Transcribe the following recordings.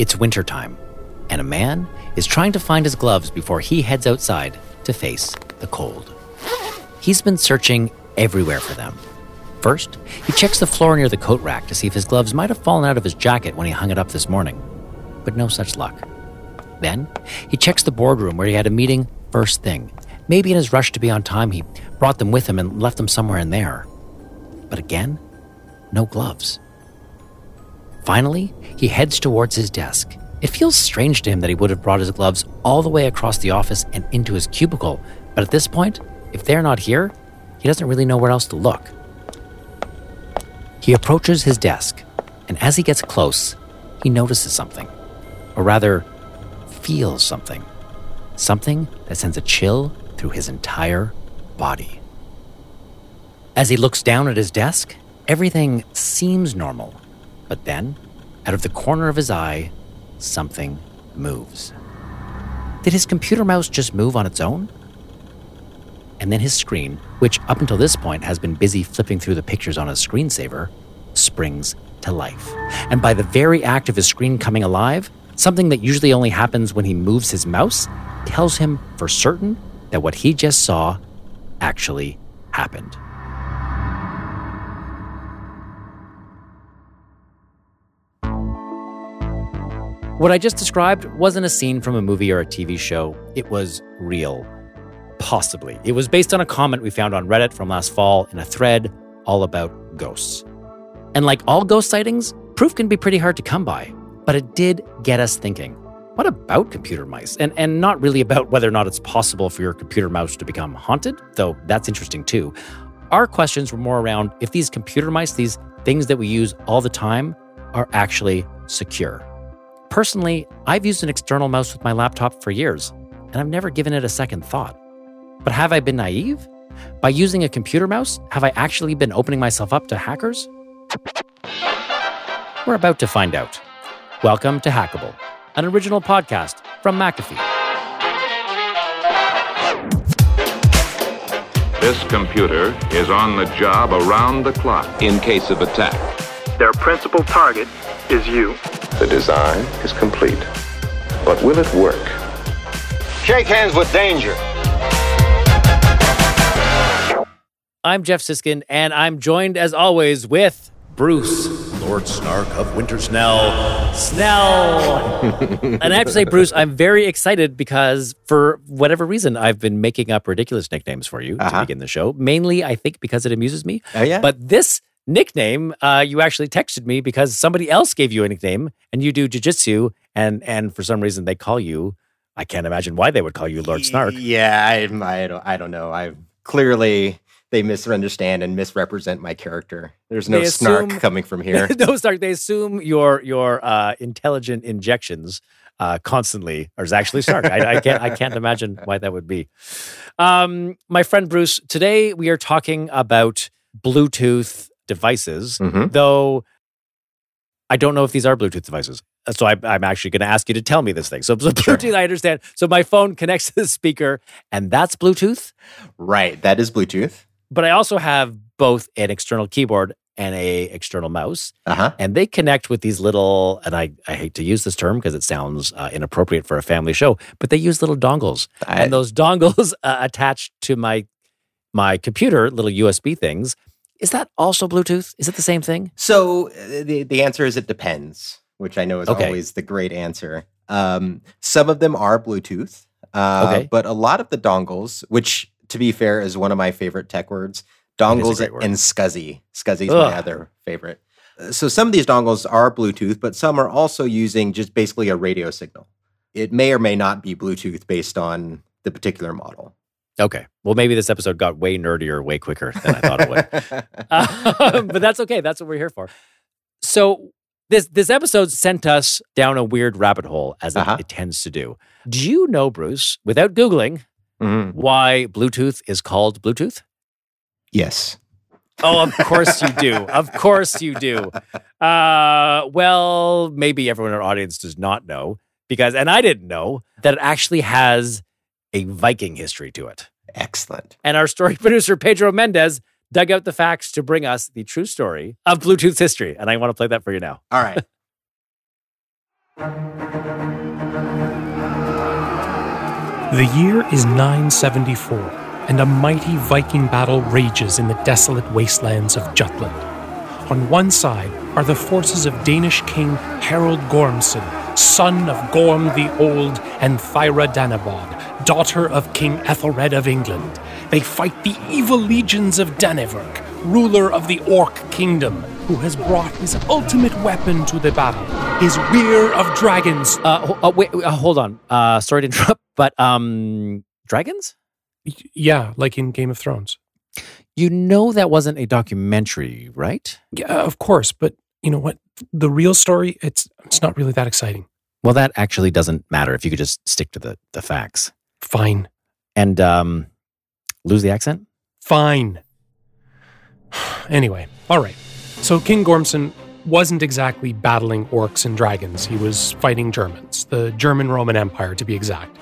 It's wintertime, and a man is trying to find his gloves before he heads outside to face the cold. He's been searching everywhere for them. First, he checks the floor near the coat rack to see if his gloves might have fallen out of his jacket when he hung it up this morning, but no such luck. Then, he checks the boardroom where he had a meeting first thing. Maybe in his rush to be on time, he brought them with him and left them somewhere in there. But again, no gloves. Finally, he heads towards his desk. It feels strange to him that he would have brought his gloves all the way across the office and into his cubicle, but at this point, if they're not here, he doesn't really know where else to look. He approaches his desk, and as he gets close, he notices something. Or rather, feels something. Something that sends a chill through his entire body. As he looks down at his desk, everything seems normal. But then, out of the corner of his eye, something moves. Did his computer mouse just move on its own? And then his screen, which up until this point has been busy flipping through the pictures on his screensaver, springs to life. And by the very act of his screen coming alive, something that usually only happens when he moves his mouse tells him for certain that what he just saw actually happened. What I just described wasn't a scene from a movie or a TV show, it was real. Possibly. It was based on a comment we found on Reddit from last fall in a thread all about ghosts. And like all ghost sightings, proof can be pretty hard to come by, but it did get us thinking. What about computer mice? And, and not really about whether or not it's possible for your computer mouse to become haunted, though that's interesting too. Our questions were more around if these computer mice, these things that we use all the time, are actually secure. Personally, I've used an external mouse with my laptop for years, and I've never given it a second thought. But have I been naive? By using a computer mouse, have I actually been opening myself up to hackers? We're about to find out. Welcome to Hackable, an original podcast from McAfee. This computer is on the job around the clock in case of attack. Their principal target is you. The design is complete. But will it work? Shake hands with danger. I'm Jeff Siskind, and I'm joined as always with Bruce, Lord Snark of Winter Snell. Snell! and I have to say, Bruce, I'm very excited because for whatever reason, I've been making up ridiculous nicknames for you Uh-huh. to begin the show. Mainly, I think, because it amuses me. Oh, yeah? But this nickname, uh, you actually texted me because somebody else gave you a nickname, and you do jujitsu, and and for some reason they call you. I can't imagine why they would call you Lord Snark. Yeah, I, I don't, I don't know. I clearly they misunderstand and misrepresent my character. There's no They snark coming from here. no, Stark. They assume your your uh, intelligent injections uh, constantly are actually Stark. I, I can't I can't imagine why that would be. Um, my friend Bruce, today we are talking about Bluetooth devices, Mhm. though I don't know if these are Bluetooth devices. Uh, So I, I'm actually going to ask you to tell me this thing. So, so Sure. Bluetooth, I understand. So my phone connects to the speaker, and that's Bluetooth. Right, that is Bluetooth. But I also have both an external keyboard and a external mouse Uh huh. and they connect with these little and i, I hate to use this term because it sounds uh, inappropriate for a family show but they use little dongles and those dongles uh, attached to my my computer little usb things is that also bluetooth is it the same thing So uh, the the answer is it depends, which I know is Okay. always the great answer. Um, some of them are Bluetooth, uh, Okay. but a lot of the dongles, which to be fair is one of my favorite tech words, It is a dongles word. and SCSI. SCSI is my other favorite. Uh, So some of these dongles are Bluetooth, but some are also using just basically a radio signal. It may or may not be Bluetooth based on the particular model. Okay well maybe this episode got way nerdier way quicker than i thought it would Um, but that's okay. That's what we're here for. So this this episode sent us down a weird rabbit hole, as it- Uh-huh. it, tends to do. Do you know, Bruce, without googling, Mhm. why Bluetooth is called Bluetooth? Yes. Oh, of course you do. Of course you do. Uh, well, maybe everyone in our audience does not know because, and I didn't know that it actually has a Viking history to it. Excellent. And our story producer, Pedro Mendez, dug out the facts to bring us the true story of Bluetooth's history. And I want to play that for you now. All right. The year is 974, and a mighty Viking battle rages in the desolate wastelands of Jutland. On one side are the forces of Danish king Harald Gormson, son of Gorm the Old and Thyra Danebod, daughter of King Ethelred of England. They fight the evil legions of Danevirk, ruler of the Orc kingdom, who has brought his ultimate weapon to the battle, his Weir of Dragons. Uh, uh, wait, uh, hold on. Uh, sorry to interrupt, but um, dragons? Yeah, like in Game of Thrones. You know that wasn't a documentary, right? Yeah, of course, but you know what? The real story, it's it's not really that exciting. Well, that actually doesn't matter if you could just stick to the, the facts Fine. and um, lose the accent. Fine. anyway, all right. So King Gormson wasn't exactly battling orcs and dragons. He was fighting Germans, the German Roman Empire to be exact.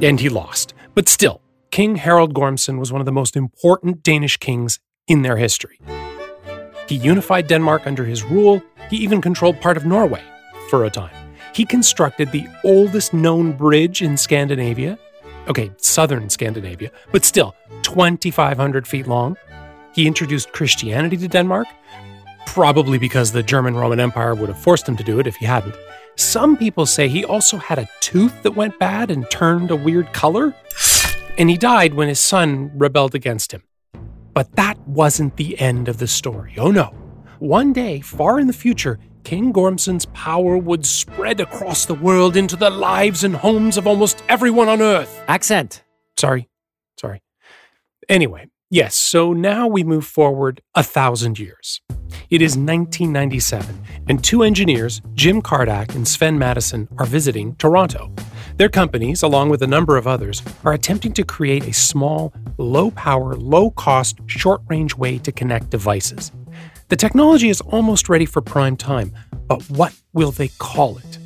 And he lost. But still, King Harald Gormson was one of the most important Danish kings in their history. He unified Denmark under his rule. He even controlled part of Norway for a time. He constructed the oldest known bridge in Scandinavia. Okay, southern Scandinavia, but still 2,500 feet long. He introduced Christianity to Denmark, probably because the German Roman Empire would have forced him to do it if he hadn't. Some people say he also had a tooth that went bad and turned a weird color, and he died when his son rebelled against him. But that wasn't the end of the story. Oh no. One day, far in the future, King Gormson's power would spread across the world into the lives and homes of almost everyone on Earth. Accent. Sorry. Sorry. Anyway, yes, so now we move forward a thousand years. It is 1997, and two engineers, Jim Kardach and Sven Mattisson, are visiting Toronto. Their companies, along with a number of others, are attempting to create a small, low power, low cost, short range way to connect devices. The technology is almost ready for prime time, but what will they call it?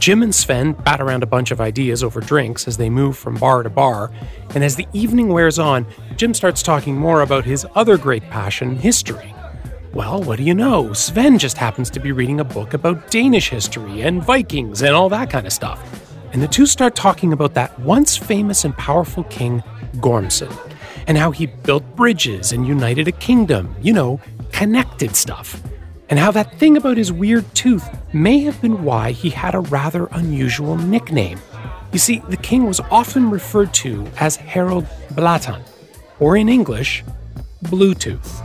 Jim and Sven bat around a bunch of ideas over drinks as they move from bar to bar, and as the evening wears on, Jim starts talking more about his other great passion, history. Well, what do you know? Sven just happens to be reading a book about Danish history and Vikings and all that kind of stuff. And the two start talking about that once famous and powerful king, Gormson, and how he built bridges and united a kingdom, you know, connected stuff and how that thing about his weird tooth may have been why he had a rather unusual nickname. You see, the king was often referred to as Harold Blatan, or in English, Bluetooth.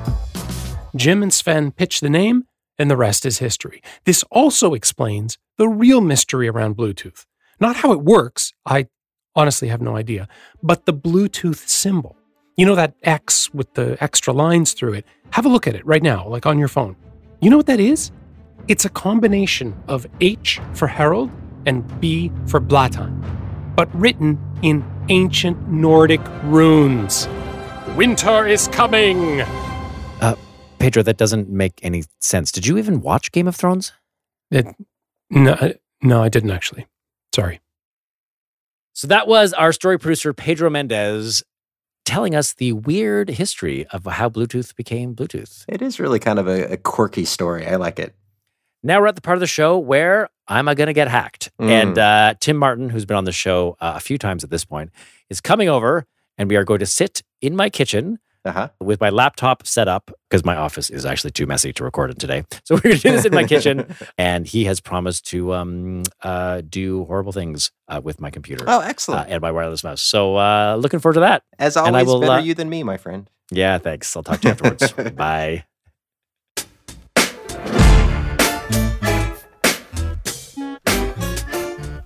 Jim and Sven pitched the name, and the rest is history. This also explains the real mystery around Bluetooth. Not how it works, I honestly have no idea, but the Bluetooth symbol. You know that X with the extra lines through it? Have a look at it right now, like on your phone. You know what that is? It's a combination of H for Harold and B for Blatan, but written in ancient Nordic runes. Winter is coming! Uh, Pedro, that doesn't make any sense. Did you even watch Game of Thrones? It, no, no, I didn't actually. Sorry. So that was our story producer, Pedro Mendez, telling us the weird history of how Bluetooth became Bluetooth. It is really kind of a, a quirky story. I like it. Now we're at the part of the show where I'm going to get hacked. Mm. And uh, Tim Martin, who's been on the show uh, a few times at this point, is coming over and we are going to sit in my kitchen Uh huh. with my laptop set up because my office is actually too messy to record it today. So we're going to do this in my kitchen. And he has promised to um, uh, do horrible things uh, with my computer Oh, uh, excellent. and my wireless mouse. So uh, looking forward to that. As and I always, will, better uh, you than me, my friend. Yeah, thanks. I'll talk to you afterwards. Bye.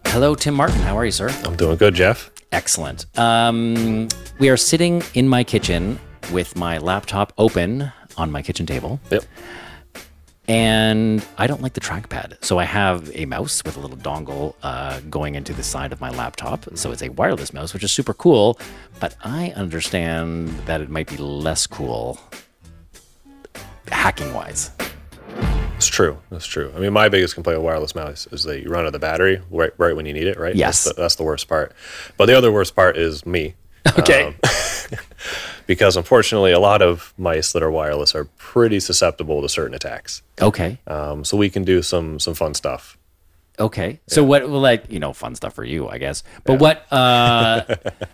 Hello, Tim Martin. How are you, sir? I'm doing good, Jeff. Excellent. Um, we are sitting in my kitchen with my laptop open on my kitchen table. Yep. And I don't like the trackpad. So I have a mouse with a little dongle uh, going into the side of my laptop. So it's a wireless mouse, which is super cool. But I understand that it might be less cool hacking wise. It's true. That's true. I mean, my biggest complaint with wireless mouse is that you run out of the battery right, right when you need it, right? Yes. That's the, that's the worst part. But the other worst part is me. Okay. Um, because unfortunately, a lot of mice that are wireless are pretty susceptible to certain attacks. okay. Um, so we can do some some fun stuff. Okay. So what well, like, you know, fun stuff for you, I guess. But what uh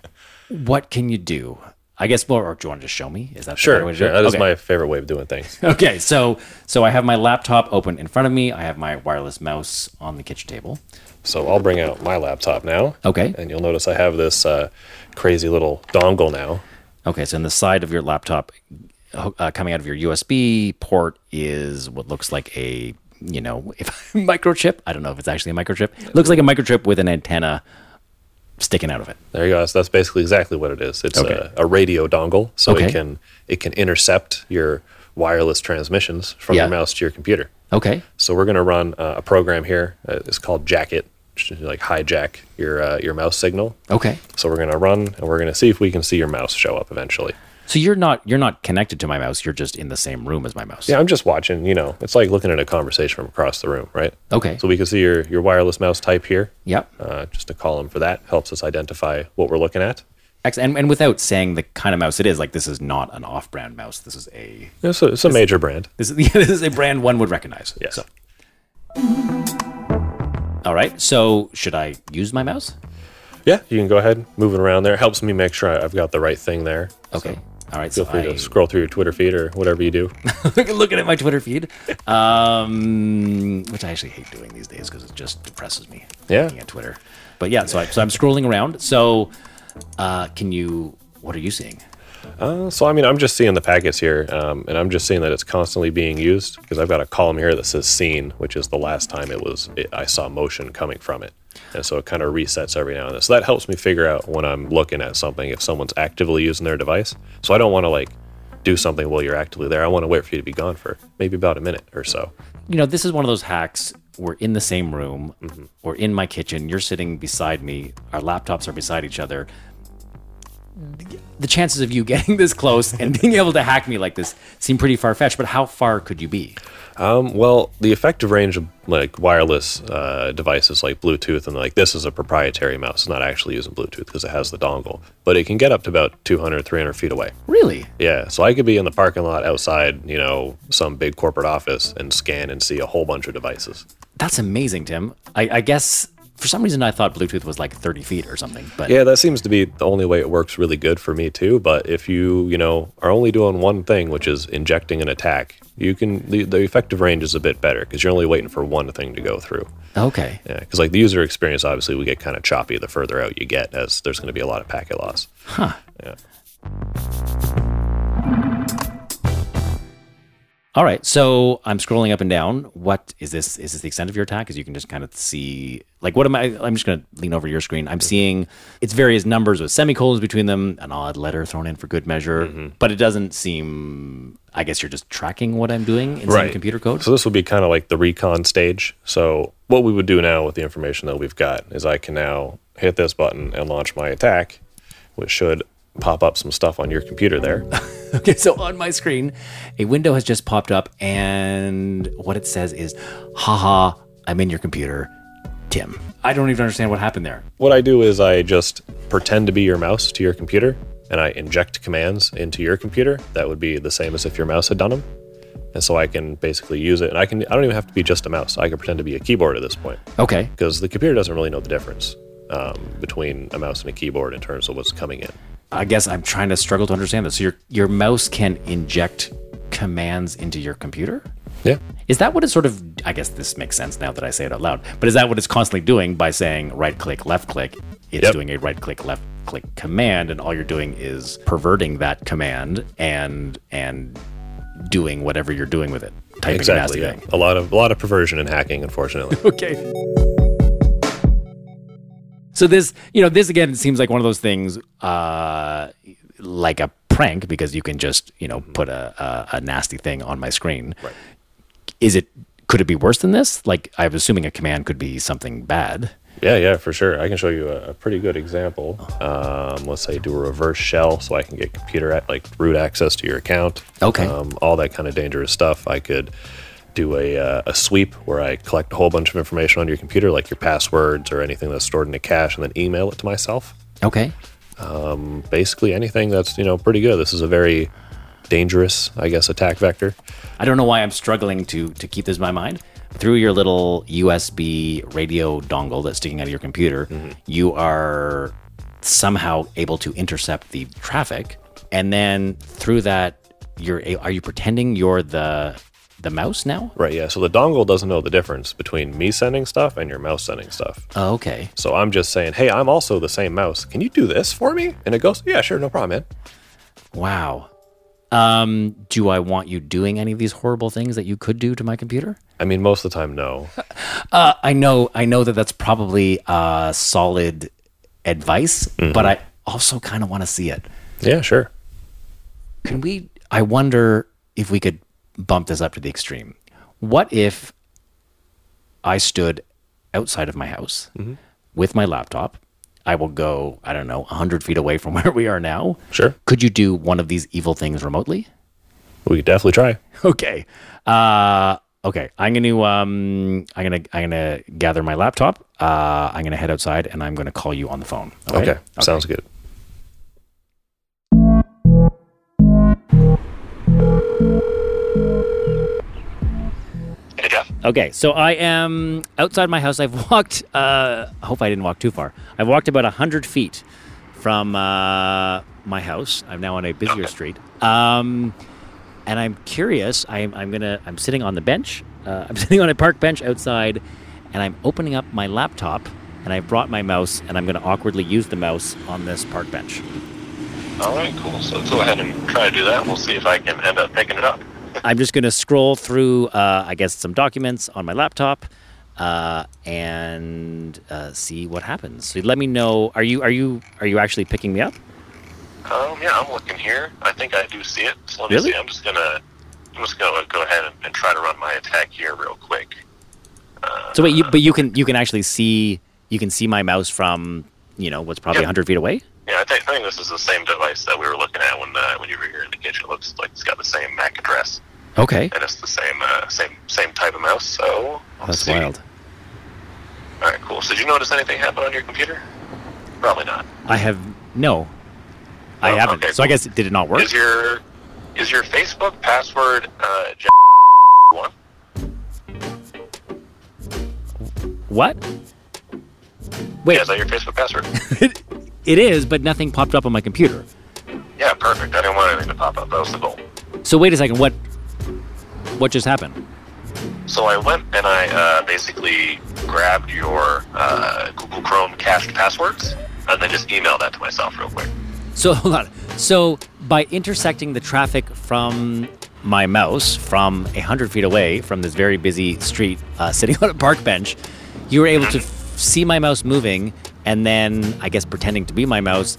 what can you do? I guess well, or do you want to just show me? Is that Sure, sure. it? That is Okay. my favorite way of doing things. Okay, so so I have my laptop open in front of me. I have my wireless mouse on the kitchen table. So I'll bring out my laptop now. Okay. And you'll notice I have this uh, crazy little dongle now. Okay, so in the side of your laptop, uh, coming out of your USB port is what looks like a you know if, microchip. I don't know if it's actually a microchip. Looks like a microchip with an antenna sticking out of it. There you go. So that's basically exactly what it is. It's Okay. a, a radio dongle, so Okay. it can it can intercept your wireless transmissions from Yeah. your mouse to your computer. Okay, So we're going to run uh, a program here. Uh, it's called JackIt, which is like hijack your uh, your mouse signal. okay. So we're going to run and we're going to see if we can see your mouse show up eventually. So you're not you're not connected to my mouse. You're just in the same room as my mouse. Yeah, I'm just watching. You know, it's like looking at a conversation from across the room, right? Okay. So we can see your your wireless mouse type here. Yep. Uh, just a column for that helps us identify what we're looking at. And, and without saying the kind of mouse it is, like this is not an off-brand mouse. This is a It's a, it's a major brand. this is, this is a brand one would recognize. Yes. So. All right. So should I use my mouse? Yeah, you can go ahead, move it around there. Helps me make sure I've got the right thing there. Okay. All right. Feel so free I, to scroll through your Twitter feed or whatever you do. looking at my Twitter feed, um, which I actually hate doing these days because it just depresses me. Yeah. Looking at Twitter. But yeah, so I, so I'm scrolling around. So, uh, can you? What are you seeing? Uh, so I mean, I'm just seeing the packets here, um, and I'm just seeing that it's constantly being used because I've got a column here that says "seen," which is the last time it was it, I saw motion coming from it, and so it kind of resets every now and then. So that helps me figure out when I'm looking at something if someone's actively using their device. So I don't want to like do something while you're actively there. I want to wait for you to be gone for maybe about a minute or so. you know, this is one of those hacks. We're in the same room. Mm-hmm. We're in my kitchen. You're sitting beside me. Our laptops are beside each other. The chances of you getting this close and being able to hack me like this seem pretty far fetched. But how far could you be? Um, well, the effective range of like wireless uh, devices like Bluetooth and like this is a proprietary mouse. It's not actually using Bluetooth because it has the dongle, but it can get up to about 200, 300 feet away. Really? Yeah, so I could be in the parking lot outside, you know, some big corporate office and scan and see a whole bunch of devices. That's amazing, Tim. I, I guess for some reason I thought Bluetooth was like 30 feet or something. But Yeah, that seems to be the only way it works really good for me too. But if you, you know, are only doing one thing, which is injecting an attack, you can the, the effective range is a bit better because you're only waiting for one thing to go through. okay. Yeah, because like the user experience, obviously, we get kind of choppy the further out you get, as there's going to be a lot of packet loss. Huh. Yeah. All right, so I'm scrolling up and down. What is this? Is this the extent of your attack? Because you can just kind of see, like, what am I? I'm just going to lean over your screen. I'm seeing it's various numbers with semicolons between them, an odd letter thrown in for good measure, Mm-hmm. but it doesn't seem. I guess you're just tracking what I'm doing in some computer code. So this would be kind of like the recon stage. So what we would do now with the information that we've got is I can now hit this button and launch my attack, which should pop up some stuff on your computer there. Okay, so on my screen, a window has just popped up, and what it says is, haha, I'm in your computer, Tim. I don't even understand what happened there. what I do is I just pretend to be your mouse to your computer and I inject commands into your computer. That would be the same as if your mouse had done them. And so I can basically use it. And I can I don't even have to be just a mouse. I can pretend to be a keyboard at this point. Okay, because the computer doesn't really know the difference um, between a mouse and a keyboard in terms of what's coming in. I guess I'm trying to struggle to understand this. So your your mouse can inject commands into your computer? Yeah. Is that what it's sort of I guess this makes sense now that I say it out loud. But is that what it's constantly doing by saying right click, left click? It's Yep. doing a right click, left click command and all you're doing is perverting that command and and doing whatever you're doing with it. Typing exactly. Yeah. thing. A lot of a lot of perversion and hacking, unfortunately. Okay. So this, you know, this again seems like one of those things, uh, like a prank because you can just, you know, put a, a, a nasty thing on my screen. Right. Is it? Could it be worse than this? Like, I'm assuming a command could be something bad. yeah, yeah, for sure. I can show you a, pretty good example. Um, let's say do a reverse shell, so I can get computer at, like root access to your account. Okay. Um, all that kind of dangerous stuff. I could do a, uh, a sweep where I collect a whole bunch of information on your computer, like your passwords or anything that's stored in a cache, and then email it to myself. Okay. basically anything that's you know pretty good. This is a very dangerous, I guess, attack vector. I don't know why I'm struggling to to keep this in my mind, through your little USB radio dongle that's sticking out of your computer, you are somehow able to intercept the traffic, and then through that, you're are you pretending you're the the mouse now? Right, yeah. So the dongle doesn't know the difference between me sending stuff and your mouse sending stuff. Oh, okay. So I'm just saying, hey, I'm also the same mouse. Can you do this for me? And it goes, yeah, sure, no problem, man. Wow. Um, do I want you doing any of these horrible things that you could do to my computer? I mean, most of the time, no. Uh, I know, I know that that's probably uh, solid advice, but I also kind of want to see it. Yeah, sure. Can we? I wonder if we could bump this up to the extreme. What if I stood outside of my house with my laptop? I will go, I don't know, 100 feet away from where we are now. Sure. Could you do one of these evil things remotely? We could definitely try. Okay. Uh, okay. I'm going to um, I'm going to I'm going to gather my laptop. Uh, I'm going to head outside and I'm going to call you on the phone. Okay. Sounds good. Okay, so I am outside my house. I've walked. Uh, I hope I didn't walk too far. I've walked about hundred feet from uh, my house. I'm now on a busier street, um, and I'm curious. I'm, I'm gonna. I'm sitting on the bench. Uh, I'm sitting on a park bench outside, and I'm opening up my laptop, and I brought my mouse, and I'm gonna awkwardly use the mouse on this park bench. All right, cool. So let's go ahead and try to do that. We'll see if I can end up picking it up. I'm just going to scroll through, uh, I guess, some documents on my laptop, uh, and uh, see what happens. So let me know. Are you are you are you actually picking me up? Um, yeah, I'm looking here. I think I do see it. So let me Really? see. I'm just gonna, I'm just gonna go ahead and, and try to run my attack here real quick. So wait, you but you can you can actually see you can see my mouse from you know what's probably Yep. 100 feet away. Yeah, I think, I think this is the same device that we were looking at when uh, when you were here in the kitchen. It looks like it's got the same MAC address, Okay, and it's the same uh, same same type of mouse. So that's see. wild. All right, cool. So did you notice anything happen on your computer? Probably not. I have no, I Oh, haven't. okay, so I cool. guess did it not work? Is your is your Facebook password uh, one? what? Wait, Yeah, is that your Facebook password? it is, but nothing popped up on my computer. yeah, perfect. I didn't want anything to pop up. That was the goal. So wait a second. What what just happened? So I went and I uh, basically grabbed your uh, Google Chrome cached passwords and then just emailed that to myself real quick. So hold on. So by intersecting the traffic from my mouse from a hundred feet away from this very busy street, uh, sitting on a park bench, you were able to f- see my mouse moving, and then I guess pretending to be my mouse,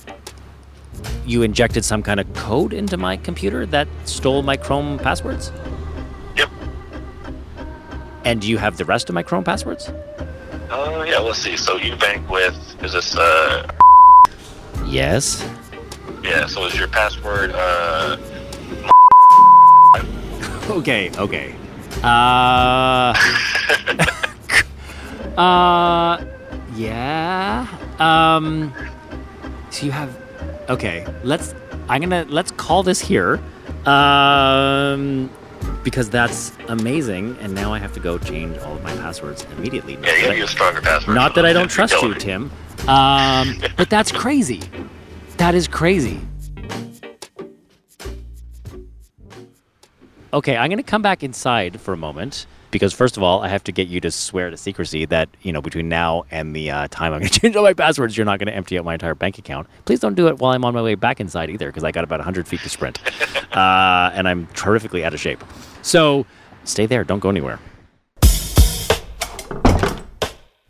you injected some kind of code into my computer that stole my Chrome passwords. And do you have the rest of my Chrome passwords? Uh, yeah, let's see. So you bank with, is this, uh, Yes. yeah, so is your password, uh, Okay, okay. Uh Uh yeah. Um so you have okay, let's I'm going to let's call this here. Um because that's amazing and now I have to go change all of my passwords immediately. Not yeah, you that gotta I- stronger passwords. not that I don't trust you. Tim. Um, but that's crazy. That is crazy. Okay, I'm going to come back inside for a moment because first of all, I have to get you to swear to secrecy that you know between now and the uh, time I'm going to change all my passwords, you're not going to empty out my entire bank account. Please don't do it while I'm on my way back inside either because I got about 100 feet to sprint, uh, and I'm terrifically out of shape. So stay there. Don't go anywhere.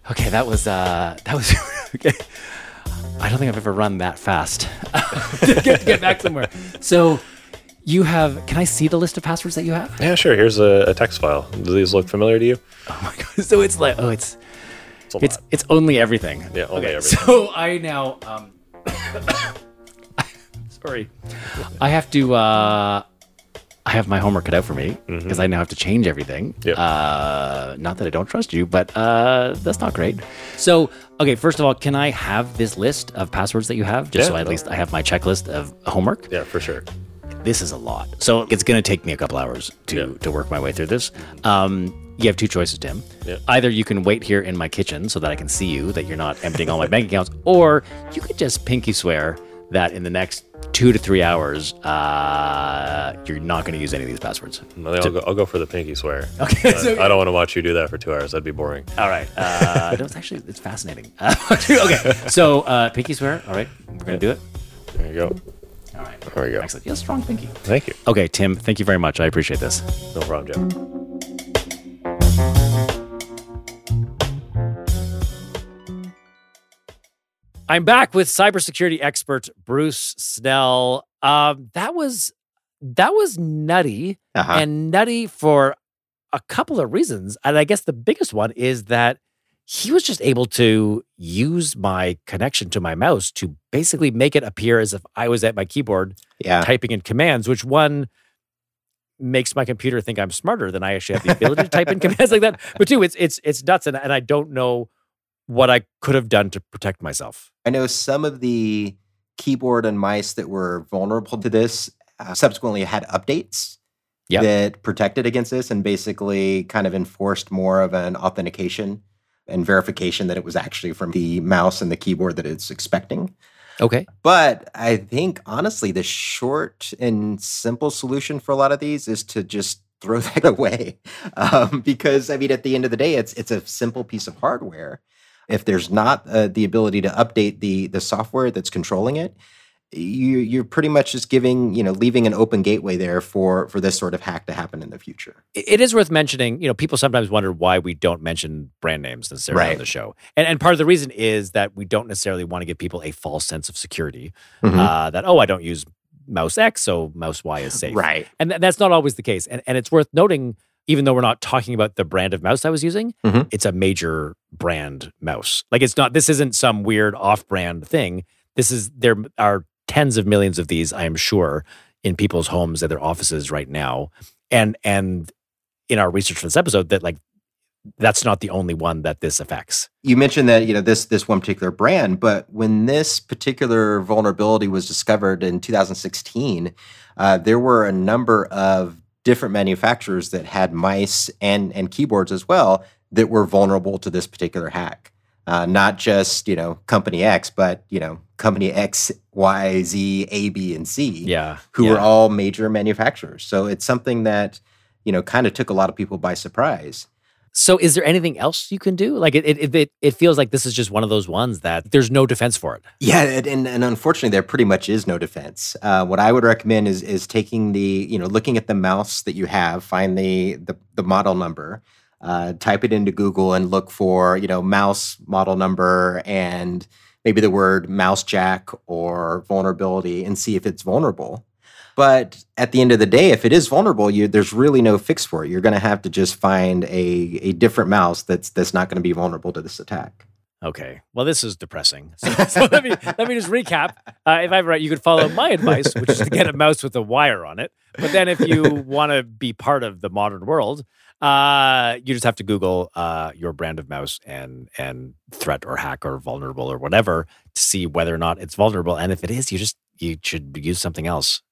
Okay, that was uh, that was okay. I don't think I've ever run that fast get, get back somewhere. So you have? Can I see the list of passwords that you have? Yeah, sure. Here's a, a text file. Do these look familiar to you? Oh my god! So it's like oh, it's It's it's it's only everything. Yeah, only Okay, everything. So I now um, sorry, I have to. Uh, I have my homework cut out for me because I now have to change everything. Mm-hmm. Yep. Uh, not that I don't trust you, but uh, that's not great. So, okay, first of all, can I have this list of passwords that you have, just Yeah, so at no. least I have my checklist of homework? Yeah, for sure. This is a lot. So it's going to take me a couple hours to Yeah. to work my way through this. Um, you have two choices, Tim. Yeah. Either you can wait here in my kitchen so that I can see you, that you're not emptying all my bank accounts, or you could just pinky swear that in the next two to three hours, uh, you're not going to use any of these passwords. Think I'll, go, I'll go for the pinky swear. Okay, I- so- I don't want to watch you do that for two hours. That'd be boring. All right. Uh, no, it's actually it's fascinating. Uh, okay. So uh, pinky swear. All right, we're gonna do it. There you go. All right. There we go. Excellent. Yeah, strong pinky. Thank you. Okay, Tim. Thank you very much. I appreciate this. No problem, Jeff. I'm back with cybersecurity expert Bruce Snell. Um, that was that was nutty Uh-huh. and nutty for a couple of reasons, and I guess the biggest one is that he was just able to use my connection to my mouse to basically make it appear as if I was at my keyboard yeah. typing in commands, which one makes my computer think I'm smarter than I actually have the ability to type in commands like that. But two, it's it's it's nuts, and, and I don't know what I could have done to protect myself. I know some of the keyboard and mice that were vulnerable to this uh, subsequently had updates Yep. that protected against this and basically kind of enforced more of an authentication and verification that it was actually from the mouse and the keyboard that it's expecting. Okay. But I think honestly, the short and simple solution for a lot of these is to just throw that away, um, because I mean, at the end of the day, it's it's a simple piece of hardware. If there's not uh, the ability to update the the software that's controlling it, you you're pretty much just giving you know leaving an open gateway there for for this sort of hack to happen in the future. It- is worth mentioning. You know, people sometimes wonder why we don't mention brand names necessarily on the show, and and part of the reason is that we don't necessarily want to give people a false sense of security. Mhm. Uh, that oh, I don't use mouse X, so mouse Y is safe. Right. and th- that's not always the case. And and it's worth noting, even though we're not talking about the brand of mouse I was using, Mhm. it's a major brand mouse. Like it's not. This isn't some weird off-brand thing. This is there are tens of millions of these, I am sure, in people's homes and their offices right now. And and in our research for this episode, that like that's not the only one that this affects. you mentioned that you know this this one particular brand, but when this particular vulnerability was discovered in 2016, uh, there were a number of different manufacturers that had mice and and keyboards as well that were vulnerable to this particular hack. Uh, not just you know company X, but you know company X, Y, Z, A, B, and C Yeah, who yeah. were all major manufacturers. So it's something that you know kind of took a lot of people by surprise. So, is there anything else you can do? Like, it it it, it feels like this is just one of those ones that there's no defense for it. Yeah, and, and, and unfortunately, there pretty much is no defense. Uh, what I would recommend is is taking the you know looking at the mouse that you have, find the the, the model number, uh, type it into Google, and look for you know mouse model number and maybe the word MouseJack or vulnerability, and see if it's vulnerable. But at the end of the day, if it is vulnerable, you, there's really no fix for it. You're going to have to just find a, a different mouse that's that's not going to be vulnerable to this attack. Okay. Well, this is depressing. So, so let me let me just recap. Uh, if I'm right, you could follow my advice, which is to get a mouse with a wire on it. But then, if you want to be part of the modern world, uh, you just have to Google uh, your brand of mouse and and threat or hack or vulnerable or whatever to see whether or not it's vulnerable. And if it is, you just you should use something else.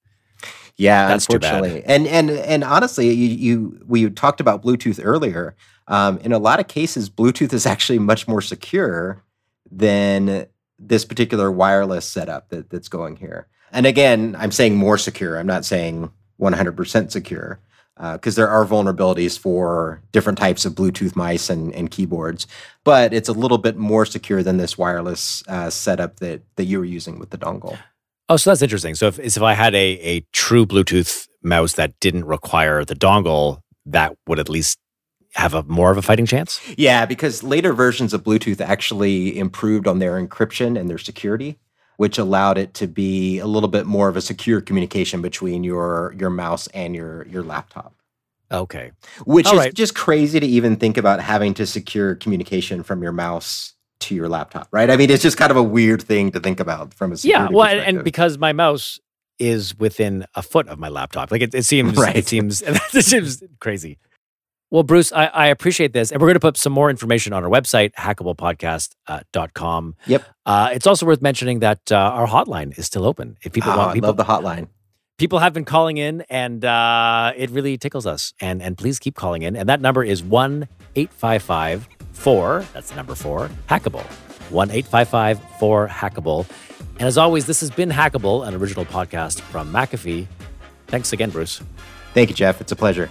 Yeah, That's too bad. unfortunately. And and and honestly, you, you we talked about Bluetooth earlier. Um, in a lot of cases, Bluetooth is actually much more secure than this particular wireless setup that, that's going here. And again, I'm saying more secure. I'm not saying 100% secure because there are vulnerabilities for different types of Bluetooth mice and, and keyboards, but it's a little bit more secure than this wireless uh, setup that that you were using with the dongle. Oh, so that's interesting. So if if I had a a true Bluetooth mouse that didn't require the dongle, that would at least have a more of a fighting chance. Yeah, because later versions of Bluetooth actually improved on their encryption and their security, which allowed it to be a little bit more of a secure communication between your your mouse and your your laptop. Okay. Which All is right. just crazy to even think about having to secure communication from your mouse to your laptop, right? I mean, it's just kind of a weird thing to think about from a Yeah. Well, and, and because my mouse is within a foot of my laptop, like it, it seems, Right. it seems, it seems crazy. Well, Bruce, I, I appreciate this, and we're going to put some more information on our website, hackablepodcast.com. Yep. Uh, it's also worth mentioning that uh, our hotline is still open. If people Oh, want I people love the hotline. people have been calling in, and uh, it really tickles us. And and please keep calling in. And that number is one eight five five four. That's the number four. Hackable. One eight five five four hackable. And as always, this has been Hackable, an original podcast from McAfee. Thanks again, Bruce. Thank you, Jeff. It's a pleasure.